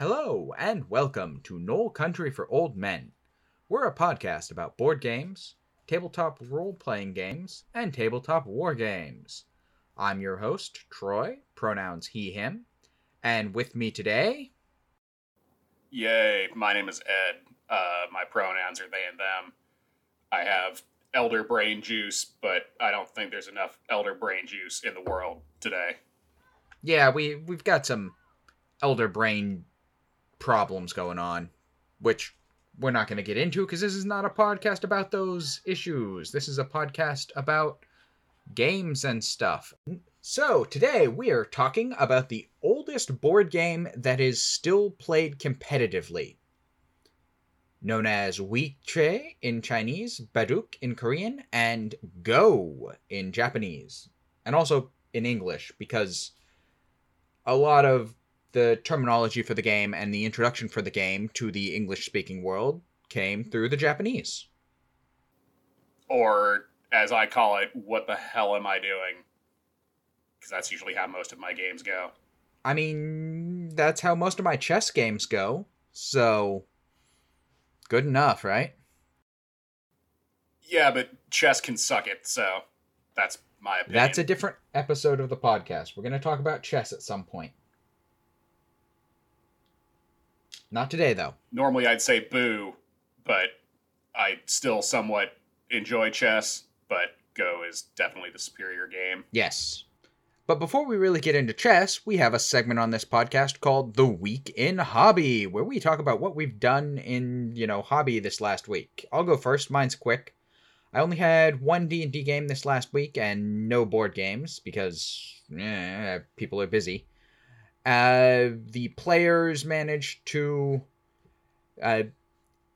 Hello, and welcome to Knoll Country for Old Men. We're a podcast about board games, tabletop role playing games, and tabletop war games. I'm your host, Troy, pronouns he, him, and with me today. Yay, my name is Ed. Uh, my pronouns are they and them. I have elder brain juice, but I don't think there's enough elder brain juice in the world today. Yeah, we, we've got some elder brain problems going on, which we're not going to get into because this is not a podcast about those issues. This is a podcast about games and stuff. So, today we are talking about the oldest board game that is still played competitively. Known as Weiqi in Chinese, Baduk in Korean, and Go in Japanese. And also in English, because a lot of the terminology for the game and the introduction for the game to the English speaking world came through the Japanese. Or, as I call it, what the hell am I doing? Because that's usually how most of my games go. I mean, that's how most of my chess games go, so good enough, right? Yeah, but chess can suck it, so that's my opinion. That's a different episode of the podcast. We're going to talk about chess at some point. Not today, though. Normally I'd say boo, but I still somewhat enjoy chess, but Go is definitely the superior game. Yes. But before we really get into chess, we have a segment on this podcast called The Week in Hobby, where we talk about what we've done in, you know, hobby this last week. I'll go first. Mine's quick. I only had one D&D game this last week and no board games because eh, people are busy. Uh, the players managed to. Uh,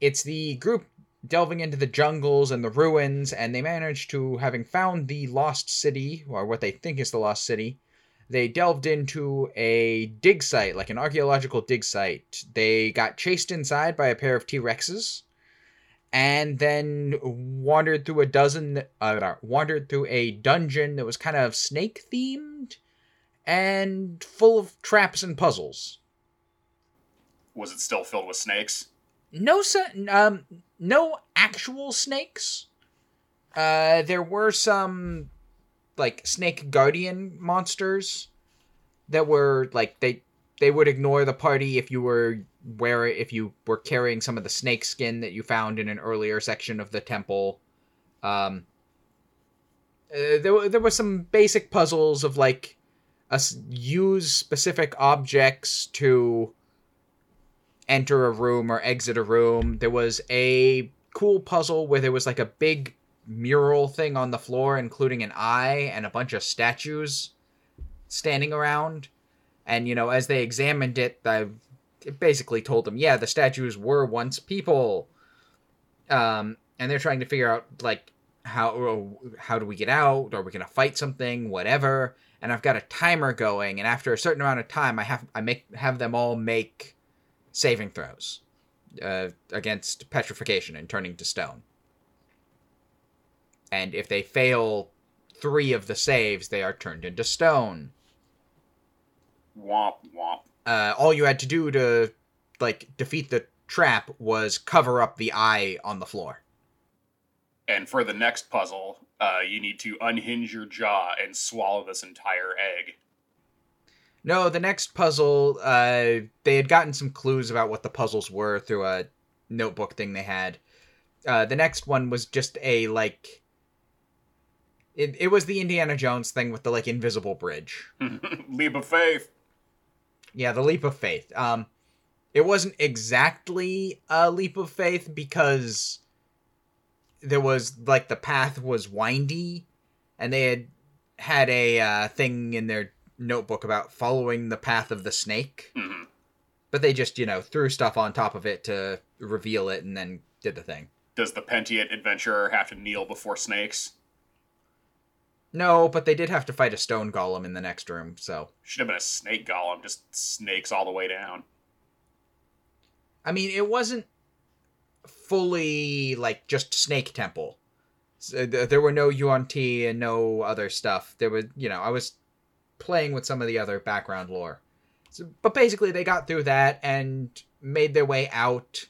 it's the group delving into the jungles and the ruins, and they managed to, having found the lost city, or what they think is the lost city, they delved into a dig site, like an archaeological dig site. They got chased inside by a pair of T Rexes, and then wandered through a dozen, uh, wandered through a dungeon that was kind of snake themed and full of traps and puzzles. Was it still filled with snakes? No, um, no actual snakes. Uh, there were some like snake guardian monsters that were like they they would ignore the party if you were where if you were carrying some of the snake skin that you found in an earlier section of the temple. Um, uh, there there were some basic puzzles of like use specific objects to enter a room or exit a room. There was a cool puzzle where there was like a big mural thing on the floor, including an eye and a bunch of statues standing around. And, you know, as they examined it, I basically told them, yeah, the statues were once people. Um, and they're trying to figure out, like, how how do we get out? Are we gonna fight something? Whatever. And I've got a timer going, and after a certain amount of time, I have I make have them all make saving throws uh, against petrification and turning to stone. And if they fail three of the saves, they are turned into stone. Womp womp. Uh, all you had to do to like defeat the trap was cover up the eye on the floor. And for the next puzzle, uh, you need to unhinge your jaw and swallow this entire egg. No, the next puzzle, uh, they had gotten some clues about what the puzzles were through a notebook thing they had. Uh, the next one was just a like. It, it was the Indiana Jones thing with the like invisible bridge. leap of faith. Yeah, the leap of faith. Um, it wasn't exactly a leap of faith because there was like the path was windy, and they had had a uh, thing in their notebook about following the path of the snake. Mm-hmm. But they just, you know, threw stuff on top of it to reveal it and then did the thing. Does the Pentient adventurer have to kneel before snakes? No, but they did have to fight a stone golem in the next room, so. Should have been a snake golem, just snakes all the way down. I mean, it wasn't fully like just Snake Temple. So uh, there were no Yuan-ti and no other stuff. There was, you know, I was playing with some of the other background lore. So, but basically, they got through that and made their way out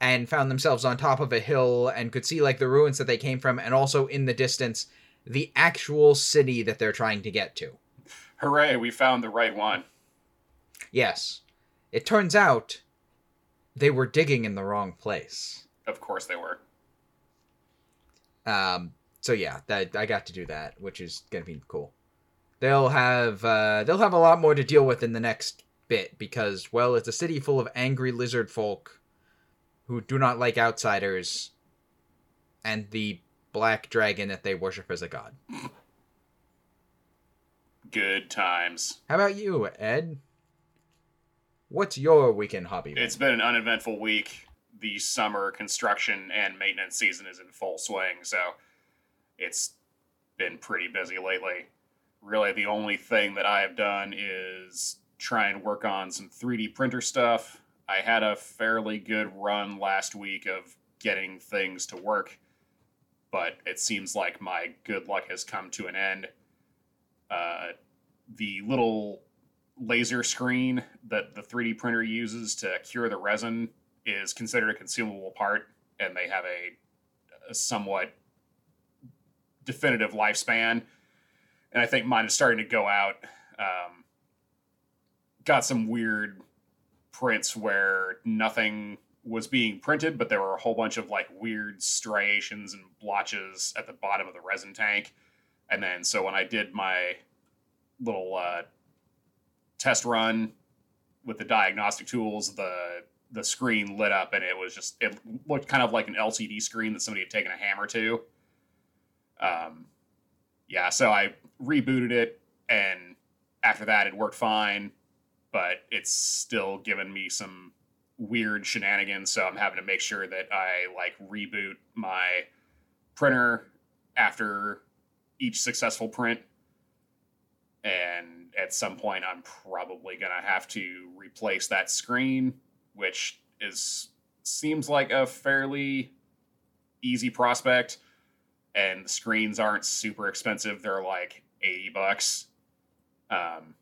and found themselves on top of a hill and could see like the ruins that they came from and also in the distance the actual city that they're trying to get to. Hooray, we found the right one. Yes. It turns out they were digging in the wrong place. Of course they were. Um so yeah, that I got to do that, which is going to be cool. They'll have uh they'll have a lot more to deal with in the next bit because well, it's a city full of angry lizard folk who do not like outsiders and the black dragon that they worship as a god. Good times. How about you, Ed? What's your weekend hobby? It's been an uneventful week. The summer construction and maintenance season is in full swing, so it's been pretty busy lately. Really, the only thing that I have done is try and work on some 3D printer stuff. I had a fairly good run last week of getting things to work, but it seems like my good luck has come to an end. Uh, the little laser screen that the 3D printer uses to cure the resin is considered a consumable part, and they have a, a somewhat definitive lifespan. And I think mine is starting to go out. Um, got some weird prints where nothing was being printed, but there were a whole bunch of like weird striations and blotches at the bottom of the resin tank. And then so when I did my little uh, test run with the diagnostic tools, the the screen lit up and it was just it looked kind of like an LCD screen that somebody had taken a hammer to. Um, yeah, so I rebooted it, and after that, it worked fine, but it's still giving me some weird shenanigans. So I'm having to make sure that I like reboot my printer after each successful print and at some point i'm probably going to have to replace that screen which is seems like a fairly easy prospect and the screens aren't super expensive. They're like 80 bucks. Um,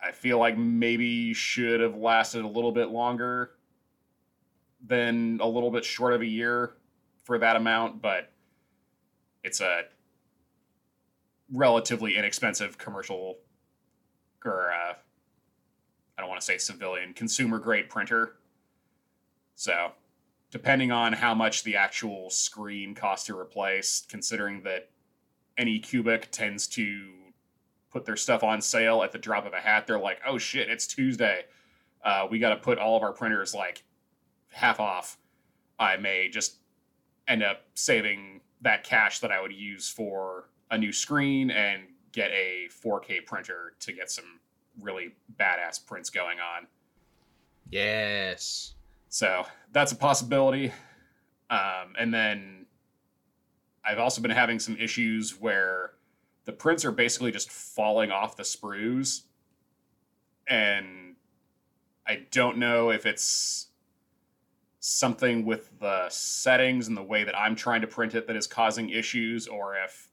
i feel like maybe should have lasted a little bit longer than a little bit short of a year for that amount but it's a relatively inexpensive commercial or uh, want to say civilian consumer grade printer. So, depending on how much the actual screen costs to replace, considering that Anycubic tends to put their stuff on sale at the drop of a hat, they're like, "Oh shit, it's Tuesday. Uh, we got to put all of our printers like half off." I may just end up saving that cash that I would use for a new screen and get a 4K printer to get some really badass prints going on. Yes. So that's a possibility. Um, and then I've also been having some issues where the prints are basically just falling off the sprues. And I don't know if it's something with the settings and the way that I'm trying to print it that is causing issues, or if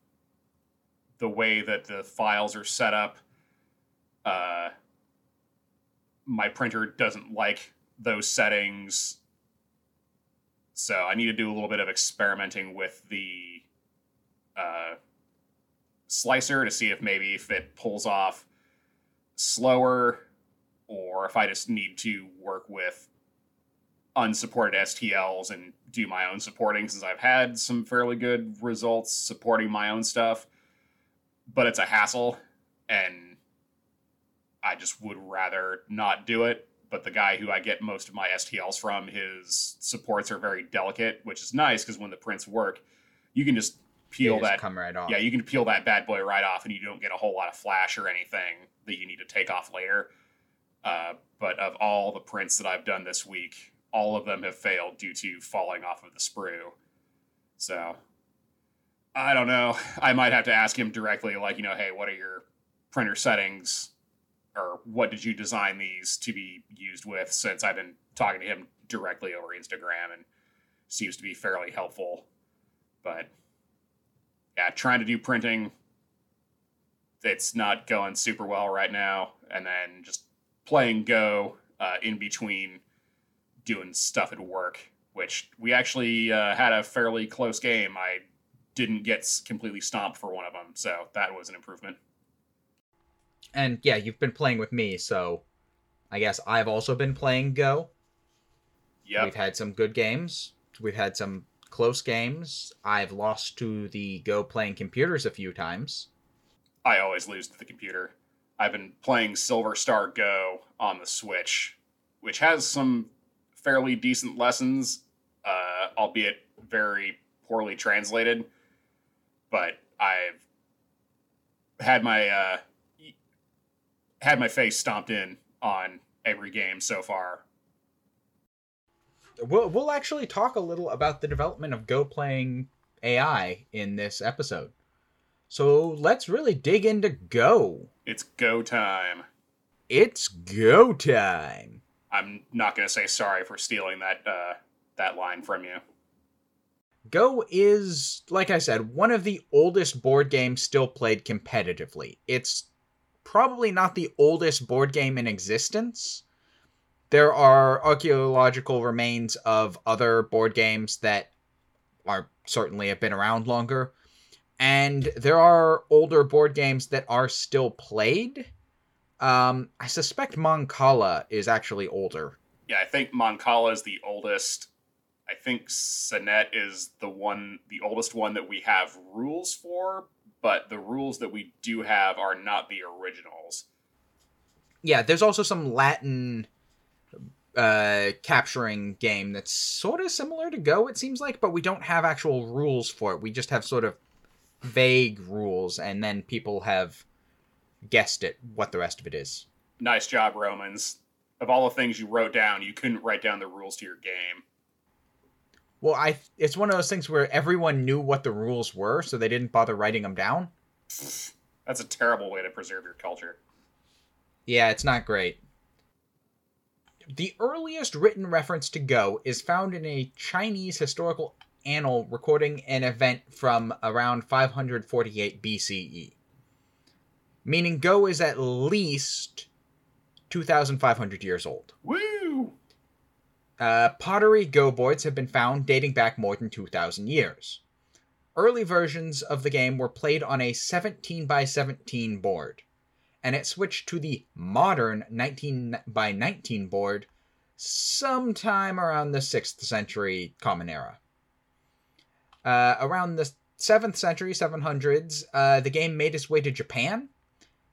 the way that the files are set up, uh, my printer doesn't like those settings. So I need to do a little bit of experimenting with the uh, slicer to see if maybe if it pulls off slower or if I just need to work with unsupported STLs and do my own supporting since I've had some fairly good results supporting my own stuff but it's a hassle and I just would rather not do it. But the guy who I get most of my STLs from, his supports are very delicate, which is nice because when the prints work, you can just peel Just that. come right off. Yeah, you can peel that bad boy right off, and you don't get a whole lot of flash or anything that you need to take off later. Uh, but of all the prints that I've done this week, all of them have failed due to falling off of the sprue. So I don't know. I might have to ask him directly, like, you know, hey, what are your printer settings? Or what did you design these to be used with? Since I've been talking to him directly over Instagram and seems to be fairly helpful. But yeah, trying to do printing, it's not going super well right now, and then just playing Go uh, in between doing stuff at work, which we actually uh, had a fairly close game. I didn't get completely stomped for one of them, so that was an improvement. And yeah, you've been playing with me, so I guess I've also been playing Go. Yeah, We've had some good games. We've had some close games. I've lost to the Go playing computers a few times. I always lose to the computer. I've been playing Silver Star Go on the Switch, which has some fairly decent lessons, uh, albeit very poorly translated. But I've had my uh, had my face stomped in on every game so far. We'll, we'll actually talk a little about the development of Go playing AI in this episode. So let's really dig into Go. It's go time. It's go time. I'm not gonna say sorry for stealing that uh, that line from you. Go is, like I said, one of the oldest board games still played competitively. It's probably not the oldest board game in existence. There are archaeological remains of other board games that are certainly have been around longer. And there are older board games that are still played. Um, I suspect Mancala is actually older. Yeah, I think Mancala is the oldest. I think Senet is the one, the oldest one that we have rules for, but the rules that we do have are not the originals. Yeah, there's also some Latin uh, capturing game that's sort of similar to Go, it seems like, but we don't have actual rules for it. We just have sort of vague rules, and then people have guessed it what the rest of it is. Nice job, Romans. Of all the things you wrote down, you couldn't write down the rules to your game. Well, I it's one of those things where everyone knew what the rules were, so they didn't bother writing them down. That's a terrible way to preserve your culture. Yeah, it's not great. The earliest written reference to Go is found in a Chinese historical annal recording an event from around 548 BCE. Meaning Go is at least 2,500 years old. Woo! Uh, pottery Go boards have been found dating back more than 2,000 years. Early versions of the game were played on a 17 by 17 board, and it switched to the modern 19 by 19 board sometime around the 6th century Common Era. Uh, around the 7th century, 700s, uh, the game made its way to Japan,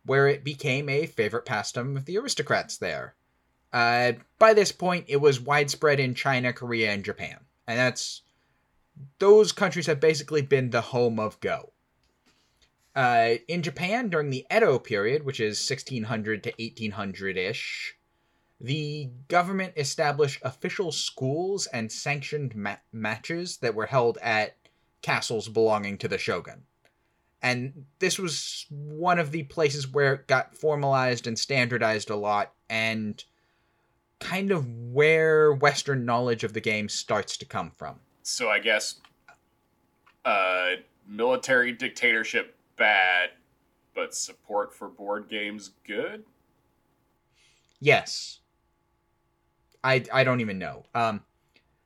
where it became a favorite pastime of the aristocrats there. Uh, by this point, it was widespread in China, Korea, and Japan. And that's. Those countries have basically been the home of Go. Uh, in Japan, during the Edo period, which is 1600 to 1800 ish, the government established official schools and sanctioned ma- matches that were held at castles belonging to the shogun. And this was one of the places where it got formalized and standardized a lot, and kind of where Western knowledge of the game starts to come from. So I guess uh, military dictatorship bad, but support for board games good. Yes. I I don't even know. Um,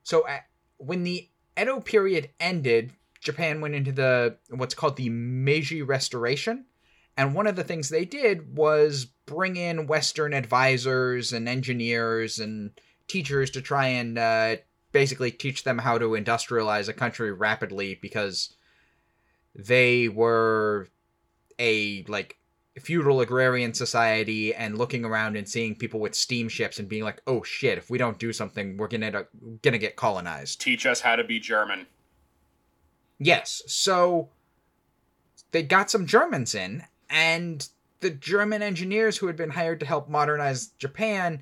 so uh, when the Edo period ended, Japan went into the what's called the Meiji Restoration, and one of the things they did was bring in Western advisors and engineers and teachers to try and uh, basically teach them how to industrialize a country rapidly because they were a like feudal agrarian society and looking around and seeing people with steamships and being like, "Oh shit! If we don't do something, we're gonna gonna get colonized." Teach us how to be German. Yes, so they got some Germans in, and the German engineers who had been hired to help modernize Japan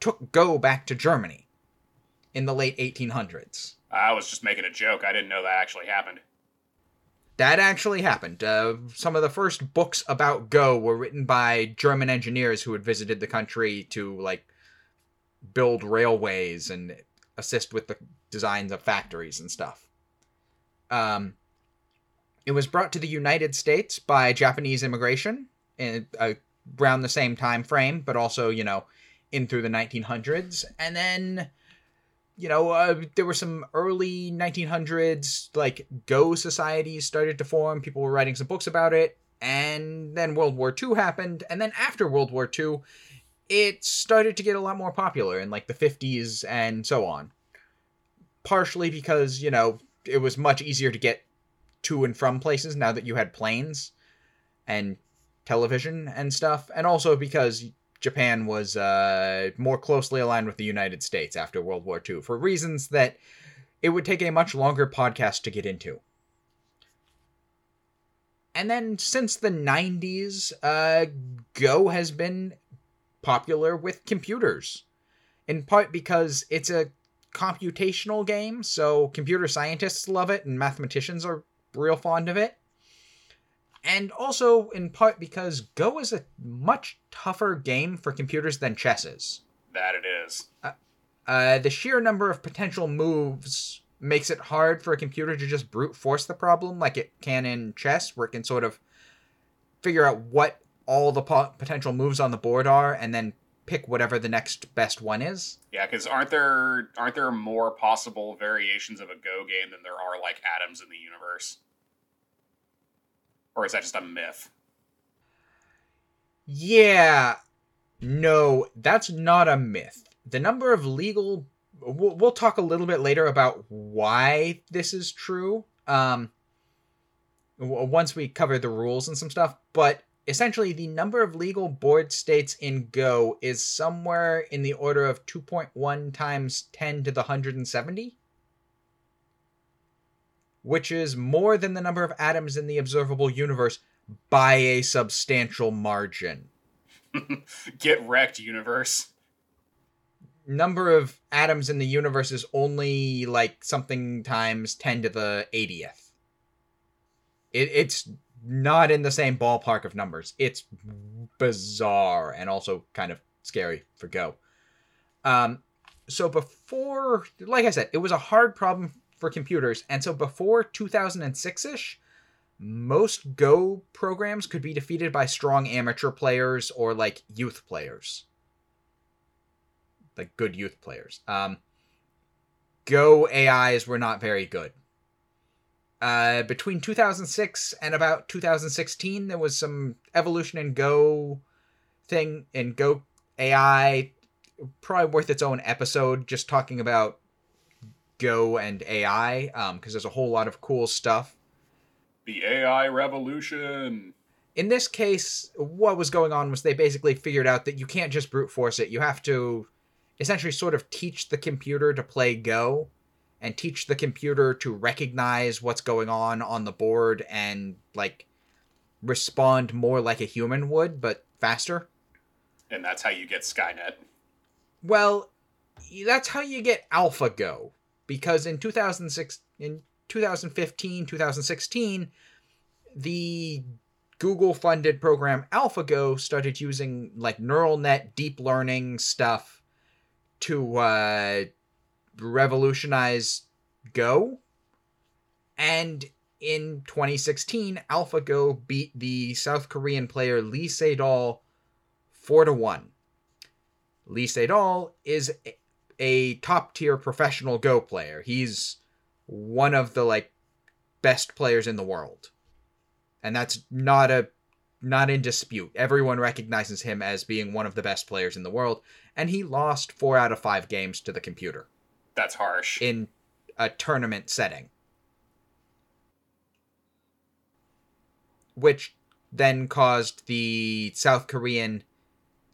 took Go back to Germany in the late 1800s. I was just making a joke. I didn't know that actually happened. That actually happened. Uh, some of the first books about Go were written by German engineers who had visited the country to like build railways and assist with the designs of factories and stuff. Um, it was brought to the United States by Japanese immigration in, uh, around the same time frame, but also you know in through the 1900s, and then you know uh, there were some early 1900s like Go societies started to form. People were writing some books about it, and then World War II happened, and then after World War II, it started to get a lot more popular in like the 50s and so on. Partially because you know it was much easier to get to and from places now that you had planes and television and stuff, and also because Japan was uh, more closely aligned with the United States after World War II for reasons that it would take a much longer podcast to get into. And then since the 90s, uh, Go has been popular with computers. In part because it's a computational game, so computer scientists love it and mathematicians are real fond of it and also in part because Go is a much tougher game for computers than chess is. That it is. Uh, uh, the sheer number of potential moves makes it hard for a computer to just brute force the problem like it can in chess, where it can sort of figure out what all the po- potential moves on the board are and then pick whatever the next best one is. Yeah, because aren't there aren't there more possible variations of a Go game than there are like atoms in the universe? Or is that just a myth? Yeah. No, that's not a myth. The number of legal. We'll, we'll talk a little bit later about why this is true. Um, once we cover the rules and some stuff, but essentially the number of legal board states in Go is somewhere in the order of 2.1 times 10 to the 170 which is more than the number of atoms in the observable universe by a substantial margin. Get wrecked, universe. Number of atoms in the universe is only like something times 10 to the 80th. It, it's not in the same ballpark of numbers. It's bizarre and also kind of scary for Go. Um, so before, like I said, it was a hard problem for computers. And so before 2006 ish, most Go programs could be defeated by strong amateur players or like youth players. Like good youth players. Um, Go AIs were not very good. Uh, between 2006 and about 2016, there was some evolution in Go thing in Go AI. Probably worth its own episode, just talking about Go and AI, because um, there's a whole lot of cool stuff. The AI revolution. In this case, what was going on was they basically figured out that you can't just brute force it. You have to essentially sort of teach the computer to play Go and teach the computer to recognize what's going on on the board and like respond more like a human would, but faster. And that's how you get Skynet. Well, that's how you get AlphaGo because in 2006 in 2015 2016 the google funded program alphago started using like neural net deep learning stuff to uh, revolutionize go and in 2016 alphago beat the south korean player lee sedol 4 to 1 lee sedol is a top tier professional Go player. He's one of the like best players in the world. And that's not a not in dispute. Everyone recognizes him as being one of the best players in the world, and he lost 4 out of 5 games to the computer. That's harsh. In a tournament setting. Which then caused the South Korean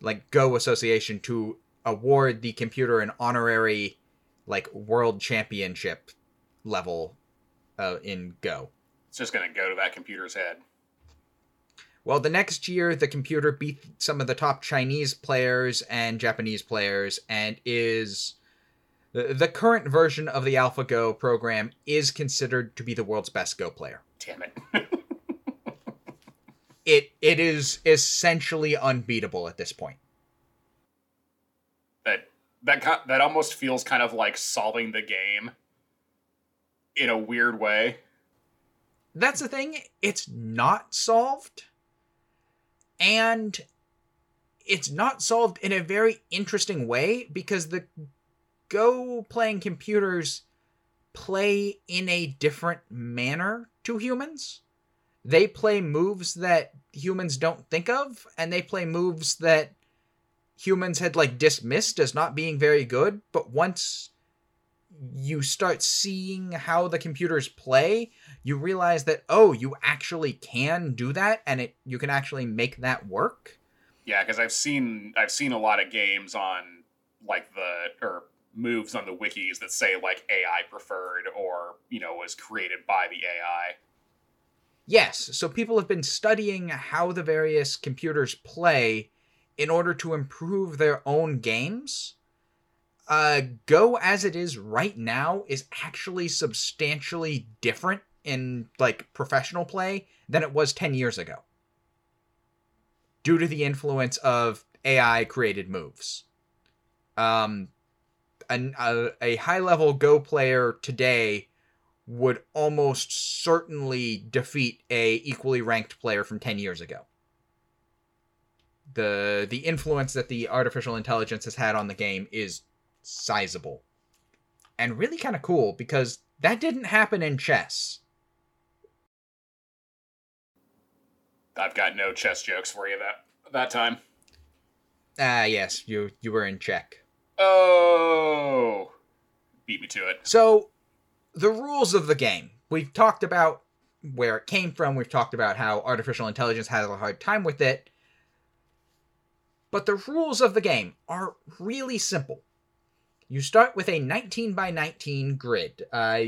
like Go Association to award the computer an honorary like world championship level uh, in Go. It's just going to go to that computer's head. Well, the next year, the computer beat some of the top Chinese players and Japanese players and is. The, current version of the AlphaGo program is considered to be the world's best Go player. Damn it. it it is essentially unbeatable at this point That that that almost feels kind of like solving the game in a weird way. That's the thing. It's not solved. and it's not solved in a very interesting way because the Go playing computers play in a different manner to humans. They play moves that humans don't think of, and they play moves that humans had like dismissed as not being very good. But once you start seeing how the computers play, you realize that oh, you actually can do that, and it you can actually make that work. Yeah, because I've seen I've seen a lot of games on like the or moves on the wikis that say like AI preferred or you know was created by the AI. Yes, so people have been studying how the various computers play in order to improve their own games. Uh, Go as it is right now is actually substantially different in like professional play than it was 10 years ago due to the influence of AI created moves. Um, an, a, a high level Go player today would almost certainly defeat a equally ranked player from 10 years ago. The the influence that the artificial intelligence has had on the game is sizable. And really kind of cool because that didn't happen in chess. I've got no chess jokes for you that that time. Ah, yes, you you were in check. Oh, beat me to it. So, the rules of the game. We've talked about where it came from. We've talked about how artificial intelligence has a hard time with it. But the rules of the game are really simple. You start with a 19 by 19 grid. Uh,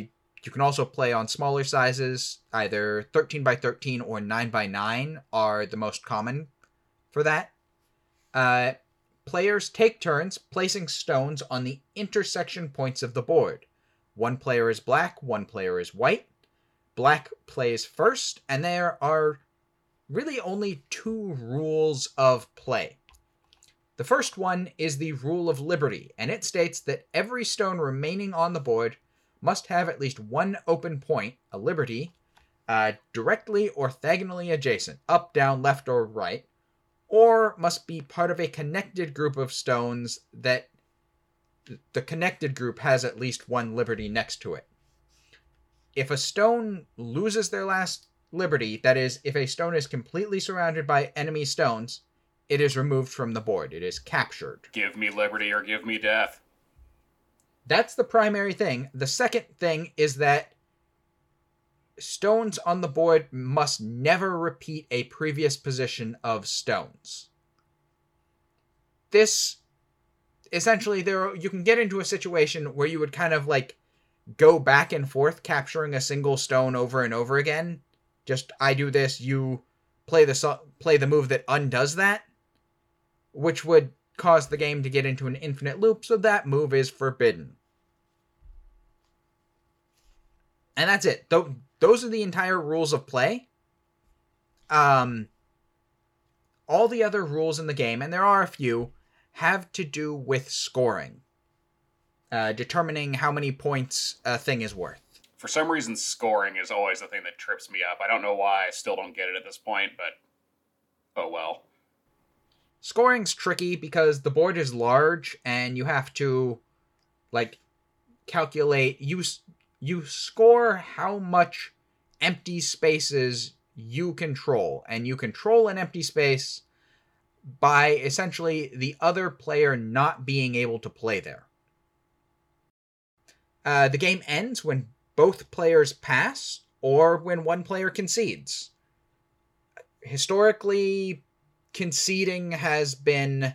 you can also play on smaller sizes. Either 13 by 13 or 9 by 9 are the most common for that. Uh, players take turns placing stones on the intersection points of the board. One player is black, one player is white. Black plays first, and there are really only two rules of play. The first one is the rule of liberty, and it states that every stone remaining on the board must have at least one open point, a liberty, uh, directly orthogonally adjacent, up, down, left, or right, or must be part of a connected group of stones that the connected group has at least one liberty next to it. If a stone loses their last liberty, that is, if a stone is completely surrounded by enemy stones, it is removed from the board. It is captured. Give me liberty or give me death. That's the primary thing. The second thing is that stones on the board must never repeat a previous position of stones. This essentially there you can get into a situation where you would kind of like go back and forth capturing a single stone over and over again. Just I do this, you play the play the move that undoes that which would cause the game to get into an infinite loop, so that move is forbidden. And that's it. Th- those are the entire rules of play. Um, all the other rules in the game, and there are a few, have to do with scoring, uh, determining how many points a thing is worth. For some reason, scoring is always the thing that trips me up. I don't know why. I still don't get it at this point, but oh well. Scoring's tricky because the board is large and you have to like calculate you you score how much empty spaces you control and you control an empty space by essentially the other player not being able to play there. Uh, the game ends when both players pass or when one player concedes. Historically, conceding has been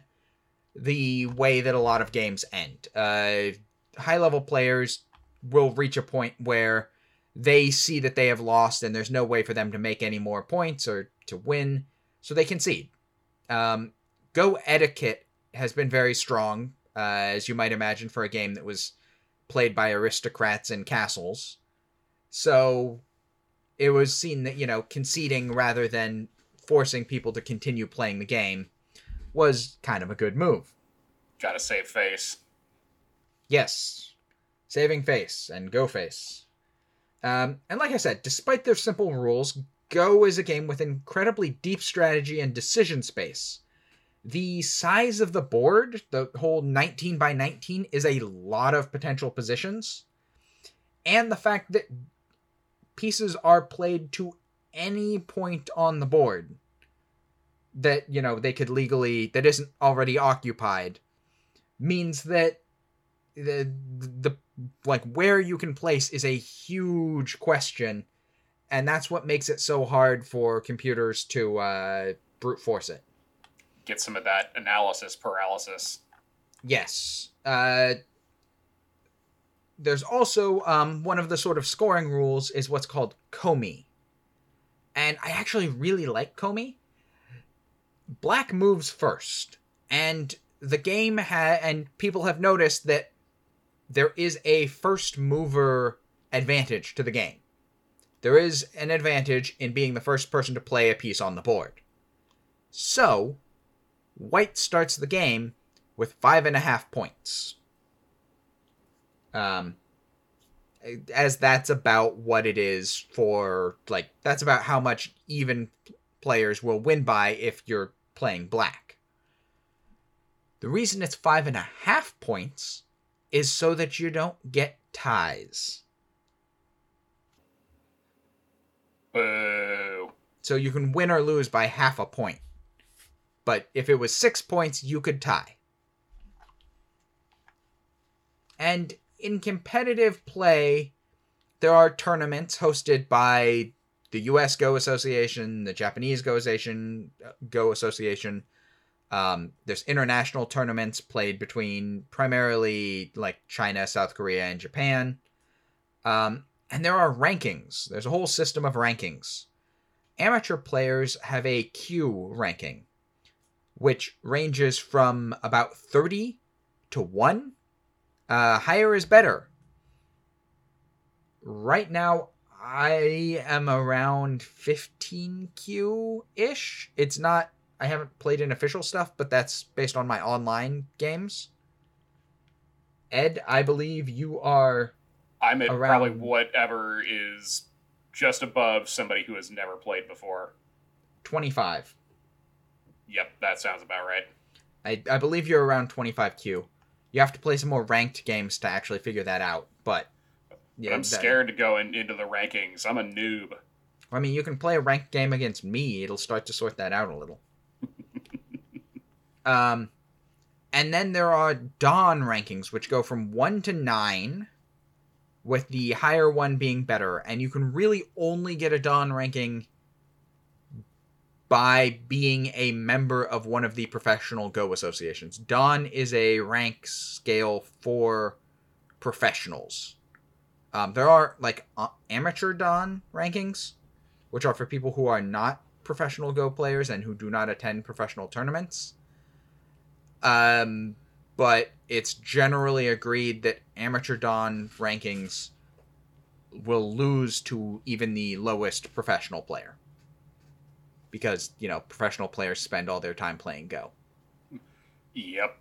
the way that a lot of games end. Uh, high level players will reach a point where they see that they have lost and there's no way for them to make any more points or to win, so they concede. Um, Go etiquette has been very strong, uh, as you might imagine, for a game that was played by aristocrats in castles. So it was seen that, you know, conceding rather than forcing people to continue playing the game was kind of a good move. Gotta save face. Yes. Saving face and go face. Um, and like I said, despite their simple rules, Go is a game with incredibly deep strategy and decision space. The size of the board, the whole 19 by 19, is a lot of potential positions. And the fact that pieces are played to any point on the board that, you know, they could legally, that isn't already occupied, means that the, the, like, where you can place is a huge question and that's what makes it so hard for computers to uh, brute force it. Get some of that analysis paralysis. Yes. Uh, there's also um, one of the sort of scoring rules is what's called Komi. And I actually really like Komi. Black moves first, and the game ha- and people have noticed that there is a first mover advantage to the game there is an advantage in being the first person to play a piece on the board. So, white starts the game with five and a half points. Um, as that's about what it is for, like, that's about how much even players will win by if you're playing black. The reason it's five and a half points is so that you don't get ties. Boo. So you can win or lose by half a point. But if it was six points, you could tie. And in competitive play, there are tournaments hosted by the U.S. Go Association, the Japanese Go Association, uh, Go Association. Um, there's international tournaments played between primarily like China, South Korea, and Japan. Um, and there are rankings. There's a whole system of rankings. Amateur players have a kyu ranking, which ranges from about 30 to 1. Uh, higher is better. Right now, I am around 15kyu ish. It's not, I haven't played in official stuff, but that's based on my online games. Ed, I believe you are I'm at around... probably whatever is just above somebody who has never played before. 25. Yep, that sounds about right. I, I believe you're around 25kyu. You have to play some more ranked games to actually figure that out, but. Yeah, but I'm that... scared to go in, into the rankings. I'm a noob. I mean, you can play a ranked game against me. It'll start to sort that out a little. Um, and then there are Dan rankings, which go from 1 to 9 with the higher one being better. And you can really only get a Dan ranking by being a member of one of the professional Go associations. Dan is a rank scale for professionals. Um, there are like uh, amateur Dan rankings, which are for people who are not professional Go players and who do not attend professional tournaments. Um, but it's generally agreed that amateur dan rankings will lose to even the lowest professional player. Because you know professional players spend all their time playing go. Yep.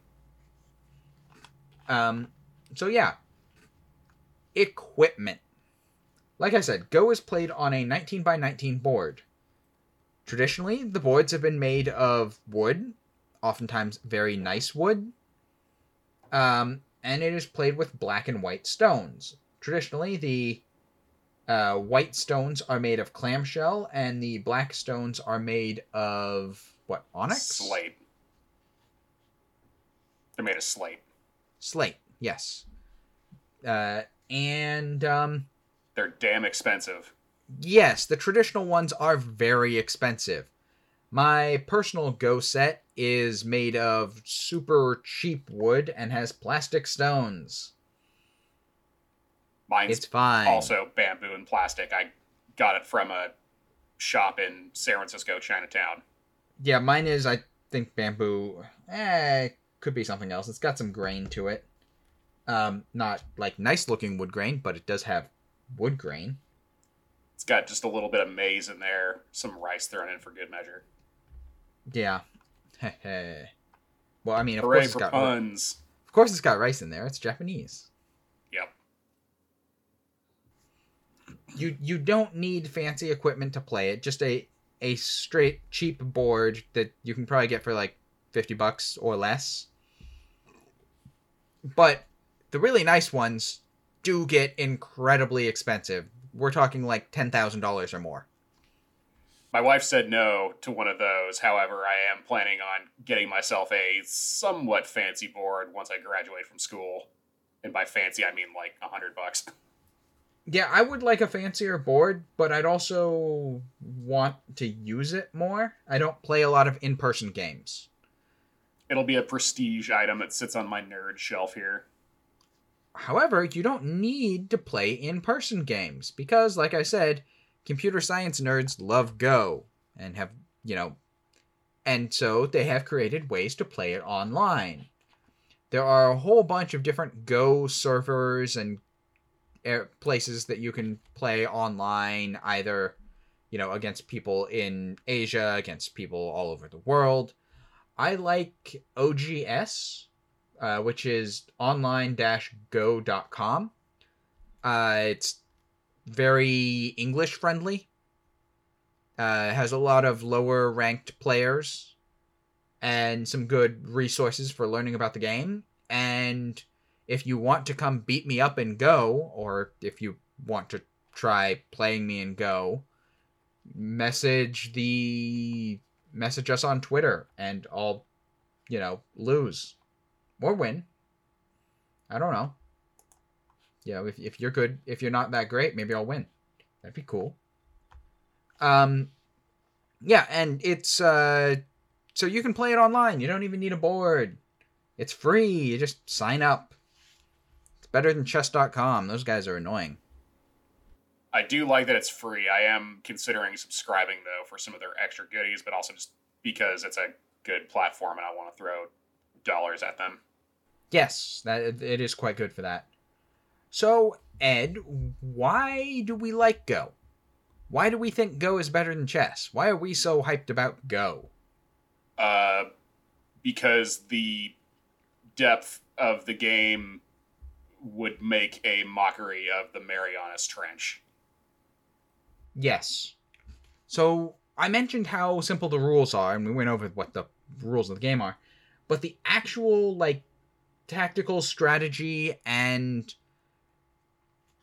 Um so yeah. Equipment. Like i said go is played on a 19 by 19 board. Traditionally the boards have been made of wood oftentimes very nice wood um, and it is played with black and white stones. Traditionally, the uh, white stones are made of clamshell, and the black stones are made of what onyx? Slate. They're made of slate. Slate, yes. Uh, and um, they're damn expensive. Yes, the traditional ones are very expensive. My personal Go set is made of super cheap wood and has plastic stones. Mine's it's fine. also bamboo and plastic. I got it from a shop in San Francisco, Chinatown. Yeah, mine is, I think, bamboo. Eh, could be something else. It's got some grain to it. Um, not like nice looking wood grain, but it does have wood grain. It's got just a little bit of maize in there, some rice thrown in for good measure. Yeah. well, I mean, of Hooray course it's got puns. Of course, it's got rice in there. It's Japanese. Yep. you you don't need fancy equipment to play it. Just a a straight cheap board that you can probably get for like 50 bucks or less. But the really nice ones do get incredibly expensive. We're talking like $10,000 or more. My wife said no to one of those. However, I am planning on getting myself a somewhat fancy board once I graduate from school. And by fancy, I mean like a hundred bucks. Yeah, I would like a fancier board, but I'd also want to use it more. I don't play a lot of in person games. It'll be a prestige item that sits on my nerd shelf here. However, you don't need to play in person games because, like I said, computer science nerds love Go and have, you know, and so they have created ways to play it online. There are a whole bunch of different Go servers and places that you can play online, either, you know, against people in Asia, against people all over the world. I like OGS, uh, which is online-go.com. Uh, it's very English friendly. Uh, has a lot of lower ranked players and some good resources for learning about the game. And if you want to come beat me up in Go, or if you want to try playing me in Go, message the message us on Twitter and I'll, you know, lose or win. I don't know. You know, if, if you're good, if you're not that great, maybe I'll win. That'd be cool. Um, yeah, and it's uh, so you can play it online. You don't even need a board. It's free. You just sign up. It's better than chess.com. Those guys are annoying. I do like that it's free. I am considering subscribing though for some of their extra goodies, but also just because it's a good platform and I want to throw dollars at them. Yes, that it is quite good for that. So, Ed, why do we like Go? Why do we think Go is better than chess? Why are we so hyped about Go? Uh, because the depth of the game would make a mockery of the Marianas Trench. Yes. So I mentioned how simple the rules are, and we went over what the rules of the game are, but the actual like tactical strategy and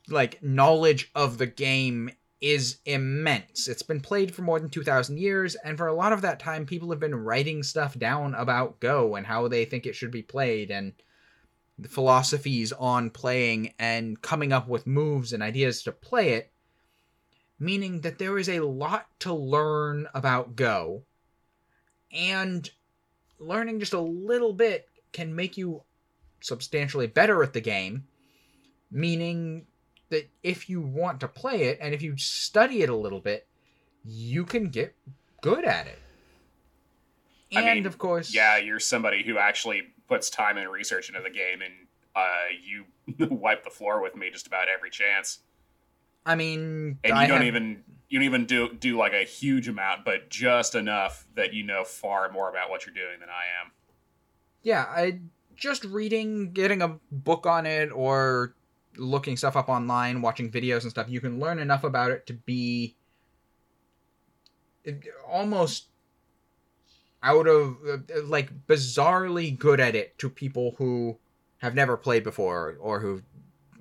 like knowledge of the game is immense. It's been played for more than 2000 years and for a lot of that time people have been writing stuff down about Go and how they think it should be played and the philosophies on playing and coming up with moves and ideas to play it meaning that there is a lot to learn about Go, and learning just a little bit can make you substantially better at the game, meaning that if you want to play it and if you study it a little bit, you can get good at it. And I mean, of course, yeah, you're somebody who actually puts time and research into the game, and uh, you wipe the floor with me just about every chance. I mean, and you I don't have- even you don't even do do like a huge amount, but just enough that you know far more about what you're doing than I am. yeah, I just reading, getting a book on it, or looking stuff up online, watching videos and stuff. You can learn enough about it to be almost out of like bizarrely good at it to people who have never played before or who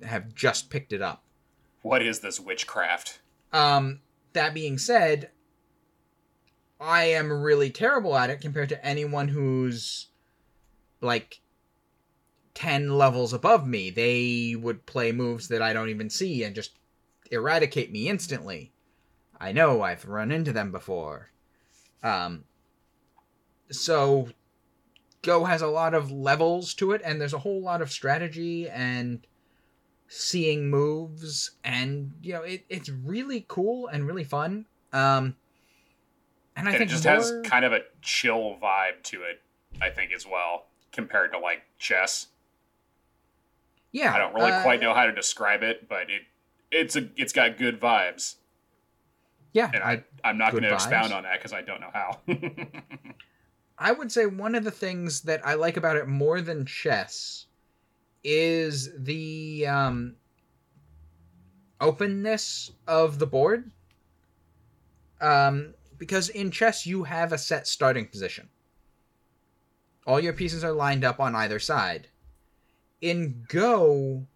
have just picked it up. What is this witchcraft? Um, that being said, I am really terrible at it compared to anyone who's like 10 levels above me. They would play moves that I don't even see and just eradicate me instantly. I know I've run into them before. Um, so Go has a lot of levels to it, and there's a whole lot of strategy and seeing moves and you know it, it's really cool and really fun um and i And it just more, has kind of a chill vibe to it, I think, as well, compared to like chess. Yeah I don't really uh, quite know how to describe it, but it it's a it's got good vibes, yeah and I, I I'm not going to expound on that because I don't know how. I would say one of the things that i like about it more than chess is the um openness of the board. Um, because in chess you have a set starting position. All your pieces are lined up on either side. In Go,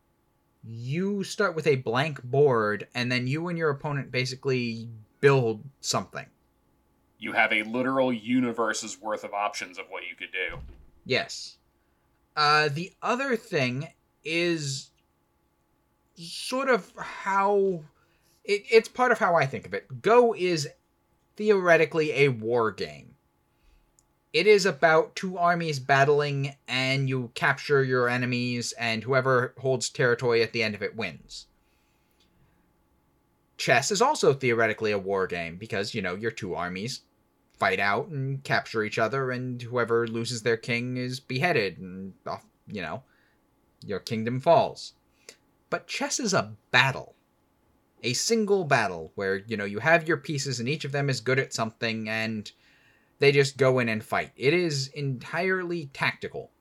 you start with a blank board, and then you and your opponent basically build something. You have a literal universe's worth of options of what you could do. Yes. Uh, the other thing is sort of how it, it's part of how I think of it. Go is theoretically a war game. It is about two armies battling, and you capture your enemies, and whoever holds territory at the end of it wins. Chess is also theoretically a war game because, you know, your two armies fight out and capture each other, and whoever loses their king is beheaded, and, you know, your kingdom falls. But chess is a battle. A single battle where, you know, you have your pieces and each of them is good at something and they just go in and fight. It is entirely tactical.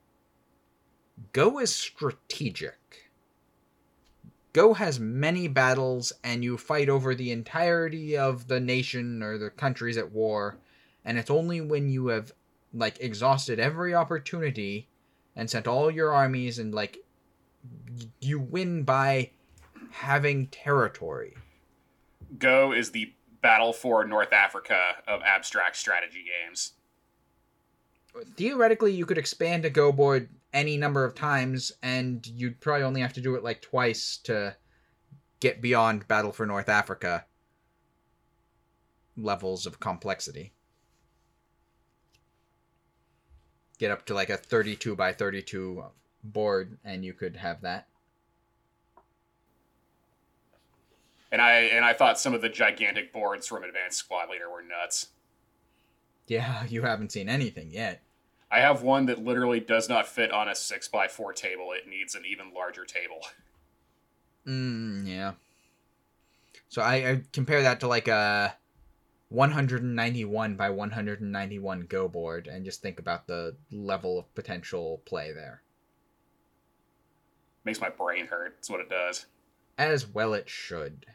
Go is strategic. Go has many battles and you fight over the entirety of the nation or the countries at war, and it's only when you have like exhausted every opportunity and sent all your armies and like you win by having territory. Go is the battle for North Africa of abstract strategy games. Theoretically, you could expand a Go board any number of times, and you'd probably only have to do it like twice to get beyond Battle for North Africa levels of complexity. Get up to like a 32 by 32 board and you could have that. And I and I thought some of the gigantic boards from Advanced Squad Leader were nuts. Yeah, you haven't seen anything yet. I have one that literally does not fit on a six by four table. It needs an even larger table. Mm, yeah. So I, I compare that to like a 191 by 191 Go board, and just think about the level of potential play there makes my brain hurt. That's what it does. As well, it should.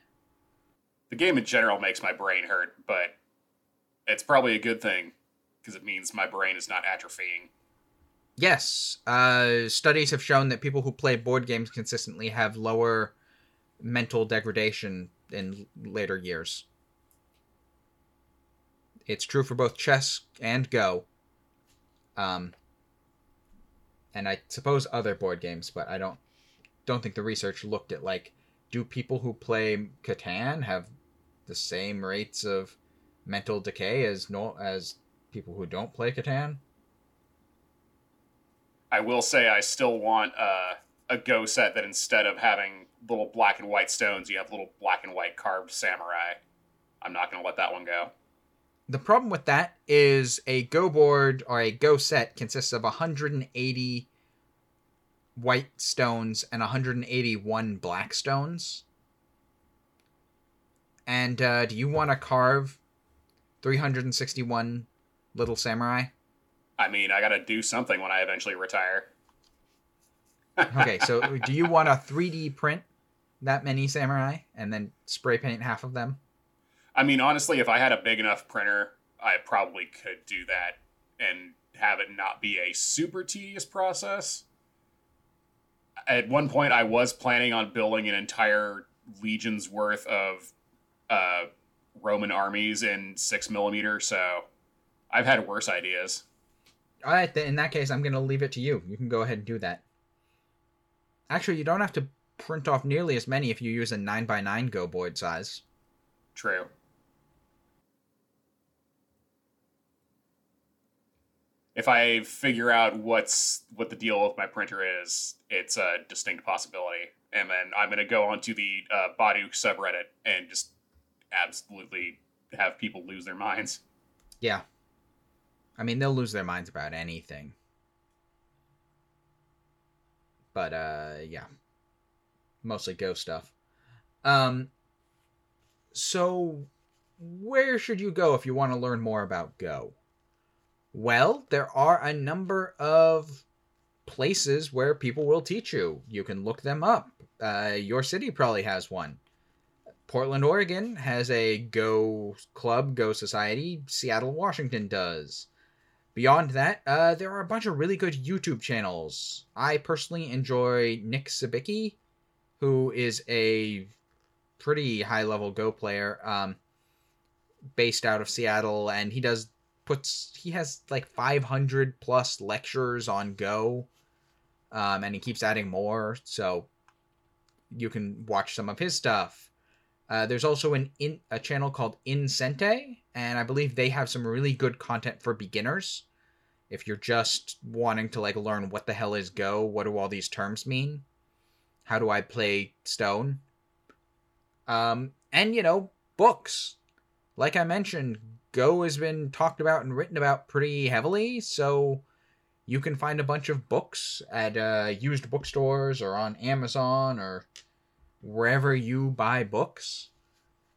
The game in general makes my brain hurt, but it's probably a good thing because it means my brain is not atrophying. Yes, uh, studies have shown that people who play board games consistently have lower mental degradation in later years. It's true for both chess and Go. Um, and I suppose other board games, but I don't don't think the research looked at like do people who play Catan have the same rates of mental decay as no as people who don't play Catan? I will say I still want uh, a Go set that instead of having little black and white stones, you have little black and white carved samurai. I'm not going to let that one go. The problem with that is a Go board or a Go set consists of 180 white stones and 181 black stones. And uh, do you want to carve 361 little samurai? I mean, I got to do something when I eventually retire. okay, so do you want to 3D print that many samurai and then spray paint half of them? I mean, honestly, if I had a big enough printer, I probably could do that and have it not be a super tedious process at one point I was planning on building an entire legion's worth of uh, Roman armies in six millimeter. So I've had worse ideas. All right, then in that case, I'm going to leave it to you. You can go ahead and do that. Actually, you don't have to print off nearly as many if you use a 9x9 Go board size. True. if I figure out what's what the deal with my printer is, it's a distinct possibility. And then I'm gonna go onto the uh, Baduk subreddit and just absolutely have people lose their minds. Yeah, I mean they'll lose their minds about anything. But uh, yeah, mostly Go stuff. Um, so where should you go if you want to learn more about Go? Well, there are a number of places where people will teach you. You can look them up. Uh, your city probably has one. Portland, Oregon has a Go club, Go Society. Seattle, Washington does. Beyond that, uh, there are a bunch of really good YouTube channels. I personally enjoy Nick Sibicky, who is a pretty high level Go player, um, based out of Seattle, and he does puts he has like 500 plus lectures on Go, um, and he keeps adding more. So you can watch some of his stuff. Uh, there's also an in a channel called In Sente, and I believe they have some really good content for beginners. If you're just wanting to like learn what the hell is Go, what do all these terms mean? How do I play Stone? Um, and you know, books. Like I mentioned, Go has been talked about and written about pretty heavily, so you can find a bunch of books at uh, used bookstores or on Amazon or wherever you buy books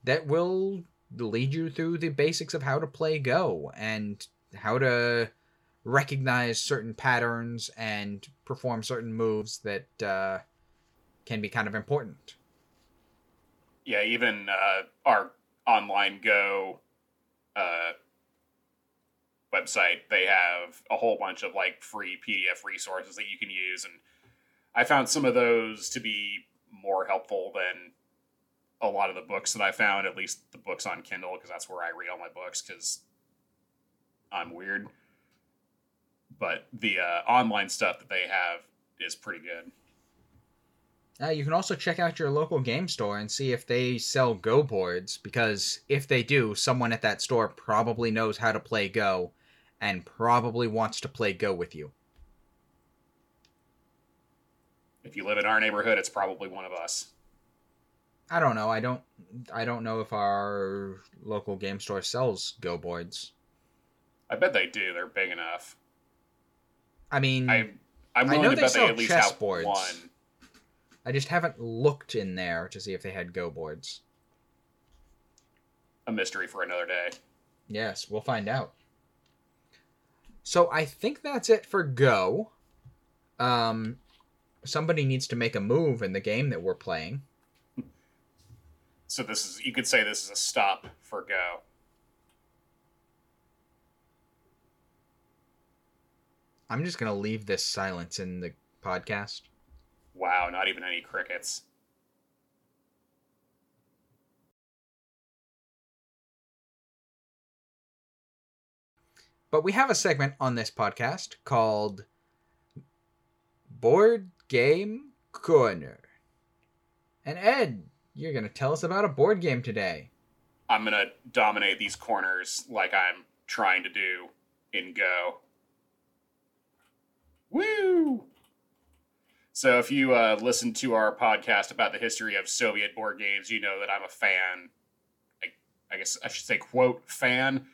that will lead you through the basics of how to play Go and how to recognize certain patterns and perform certain moves that uh, can be kind of important. Yeah, even uh, our online Go uh, website, they have a whole bunch of like free PDF resources that you can use, and I found some of those to be more helpful than a lot of the books that I found. At least the books on Kindle, because that's where I read all my books. Because I'm weird, but the uh, online stuff that they have is pretty good. Uh, you can also check out your local game store and see if they sell Go boards, because if they do, someone at that store probably knows how to play Go and probably wants to play Go with you. If you live in our neighborhood, it's probably one of us. I don't know. I don't. I don't know if our local game store sells Go boards. I bet they do. They're big enough. I mean, I I'm willing to bet they at least have boards. one. I just haven't looked in there to see if they had Go boards. A mystery for another day. Yes, we'll find out. So I think that's it for Go. Um, somebody needs to make a move in the game that we're playing. So this is you could say this is a stop for Go. I'm just gonna leave this silence in the podcast. Wow, not even any crickets. But we have a segment on this podcast called Board Game Corner. And Ed, you're going to tell us about a board game today. I'm going to dominate these corners like I'm trying to do in Go. Woo! So if you uh, listen to our podcast about the history of Soviet board games, you know that I'm a fan. I, I guess I should say, quote, fan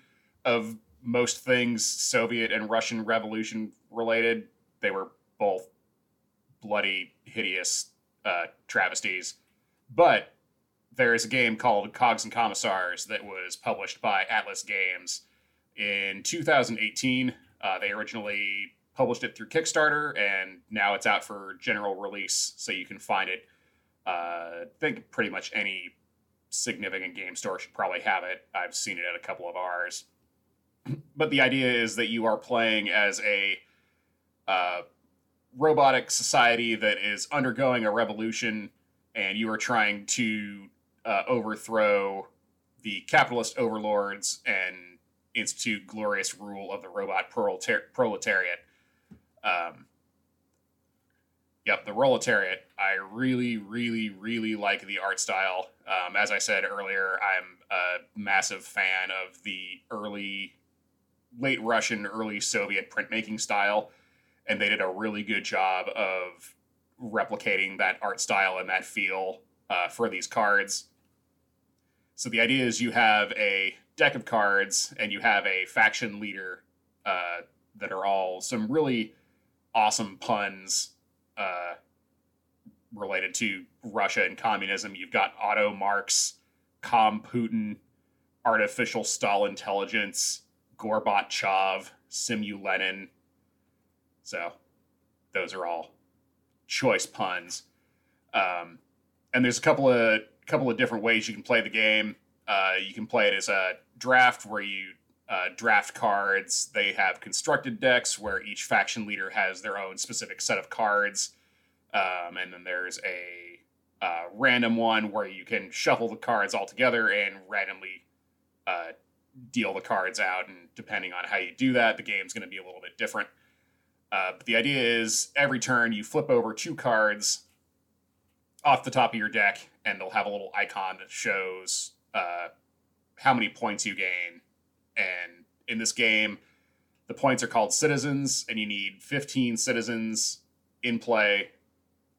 of most things Soviet and Russian Revolution related. They were both bloody, hideous uh, travesties. But there is a game called Cogs and Commissars that was published by Atlas Games in 2018. Uh, they originally published it through Kickstarter, and now it's out for general release, so you can find it. Uh, I think pretty much any significant game store should probably have it. I've seen it at a couple of ours. but the idea is that you are playing as a uh, robotic society that is undergoing a revolution, and you are trying to uh, overthrow the capitalist overlords and institute glorious rule of the robot proletariat. Um, yep, the Proletariat. I really, really, really like the art style. Um, as I said earlier, I'm a massive fan of the early, late Russian, early Soviet printmaking style, and they did a really good job of replicating that art style and that feel uh, for these cards. So the idea is you have a deck of cards and you have a faction leader uh, that are all some really awesome puns uh, related to Russia and communism. You've got Otto Marx, Com Putin, Artificial Stall Intelligence, Gorbachev, Simu Lenin. So those are all choice puns. Um, and there's a couple of couple of different ways you can play the game. Uh, you can play it as a draft where you uh, draft cards. They have constructed decks where each faction leader has their own specific set of cards. Um, and then there's a uh, random one where you can shuffle the cards all together and randomly uh, deal the cards out. And depending on how you do that, the game's going to be a little bit different. Uh, but the idea is every turn you flip over two cards off the top of your deck, and they'll have a little icon that shows uh, how many points you gain. And in this game, the points are called citizens, and you need 15 citizens in play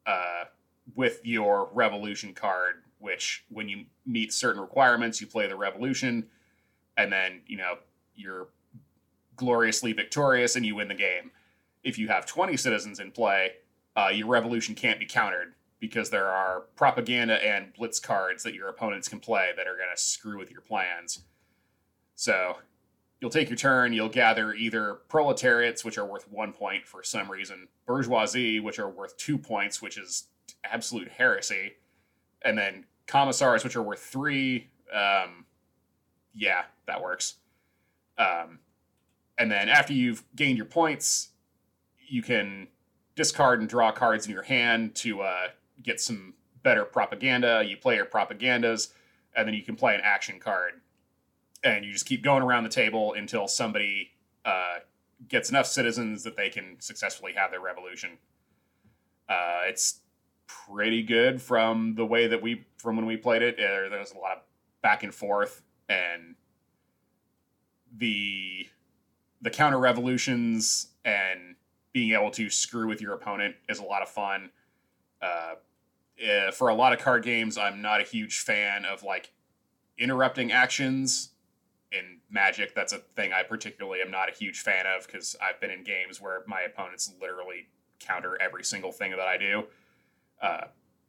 uh, with your revolution card. Which, when you meet certain requirements, you play the revolution, and then you know you're gloriously victorious and you win the game. If you have 20 citizens in play, uh, your revolution can't be countered because there are propaganda and blitz cards that your opponents can play that are going to screw with your plans. So you'll take your turn, you'll gather either proletariats, which are worth one point for some reason, bourgeoisie, which are worth two points, which is absolute heresy, and then commissars, which are worth three. Um, yeah, that works. Um, and then after you've gained your points, you can discard and draw cards in your hand to uh, get some better propaganda. You play your propagandas, and then you can play an action card. And you just keep going around the table until somebody uh, gets enough citizens that they can successfully have their revolution. Uh, it's pretty good from the way that we from when we played it. There was a lot of back and forth, and the the counter revolutions and being able to screw with your opponent is a lot of fun. Uh, uh, for a lot of card games, I'm not a huge fan of like interrupting actions. In Magic, that's a thing I particularly am not a huge fan of because I've been in games where my opponents literally counter every single thing that I do. Uh,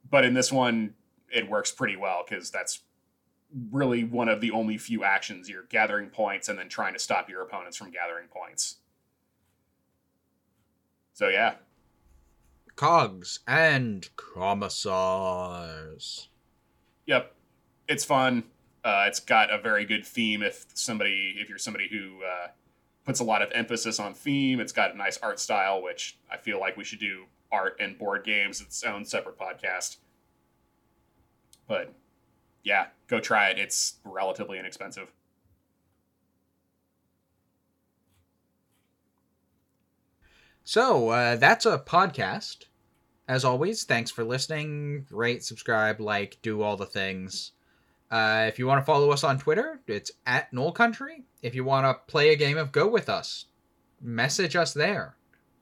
but in this one, it works pretty well because that's really one of the only few actions. You're gathering points and then trying to stop your opponents from gathering points. So yeah. Cogs and commissars. Yep. It's fun. Uh, it's got a very good theme if somebody if you're somebody who uh, puts a lot of emphasis on theme. It's got a nice art style, which I feel like we should do art and board games its own separate podcast. But yeah, go try it. It's relatively inexpensive. So uh, that's a podcast. As always, thanks for listening. Rate, subscribe, like, do all the things. Uh, if you want to follow us on Twitter, it's at Knoll Country. If you want to play a game of Go with us, message us there,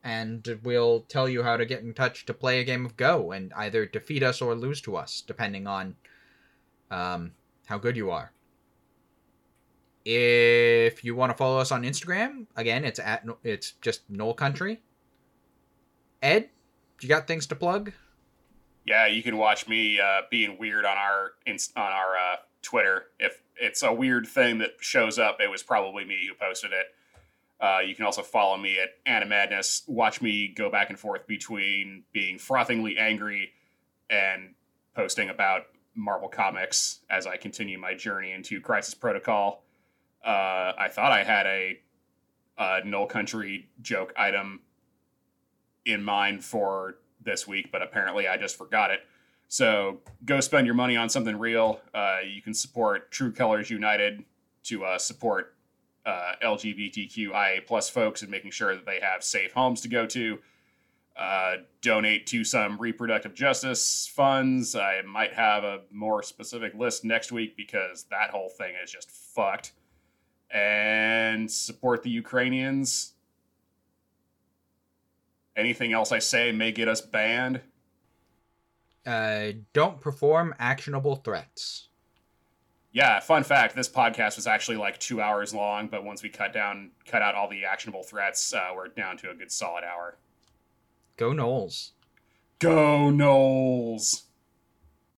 and we'll tell you how to get in touch to play a game of Go and either defeat us or lose to us, depending on um, how good you are. If you want to follow us on Instagram, again, it's at it's just Knoll Country. Ed, you got things to plug? Yeah, you can watch me uh, being weird on our on our uh, Twitter. If it's a weird thing that shows up, it was probably me who posted it. Uh, you can also follow me at Anna Madness. Watch me go back and forth between being frothingly angry and posting about Marvel Comics as I continue my journey into Crisis Protocol. Uh, I thought I had a, a Knoll Country joke item in mind for this week, but apparently I just forgot it. So go spend your money on something real. Uh, you can support True Colors United to uh, support uh, LGBTQIA plus folks and making sure that they have safe homes to go to. Uh, donate to some reproductive justice funds. I might have a more specific list next week because that whole thing is just fucked. And support the Ukrainians. Anything else I say may get us banned. Uh, don't perform actionable threats. Yeah, fun fact: this podcast was actually like two hours long, but once we cut down, cut out all the actionable threats, uh, we're down to a good solid hour. Go Knowles. Go Noles.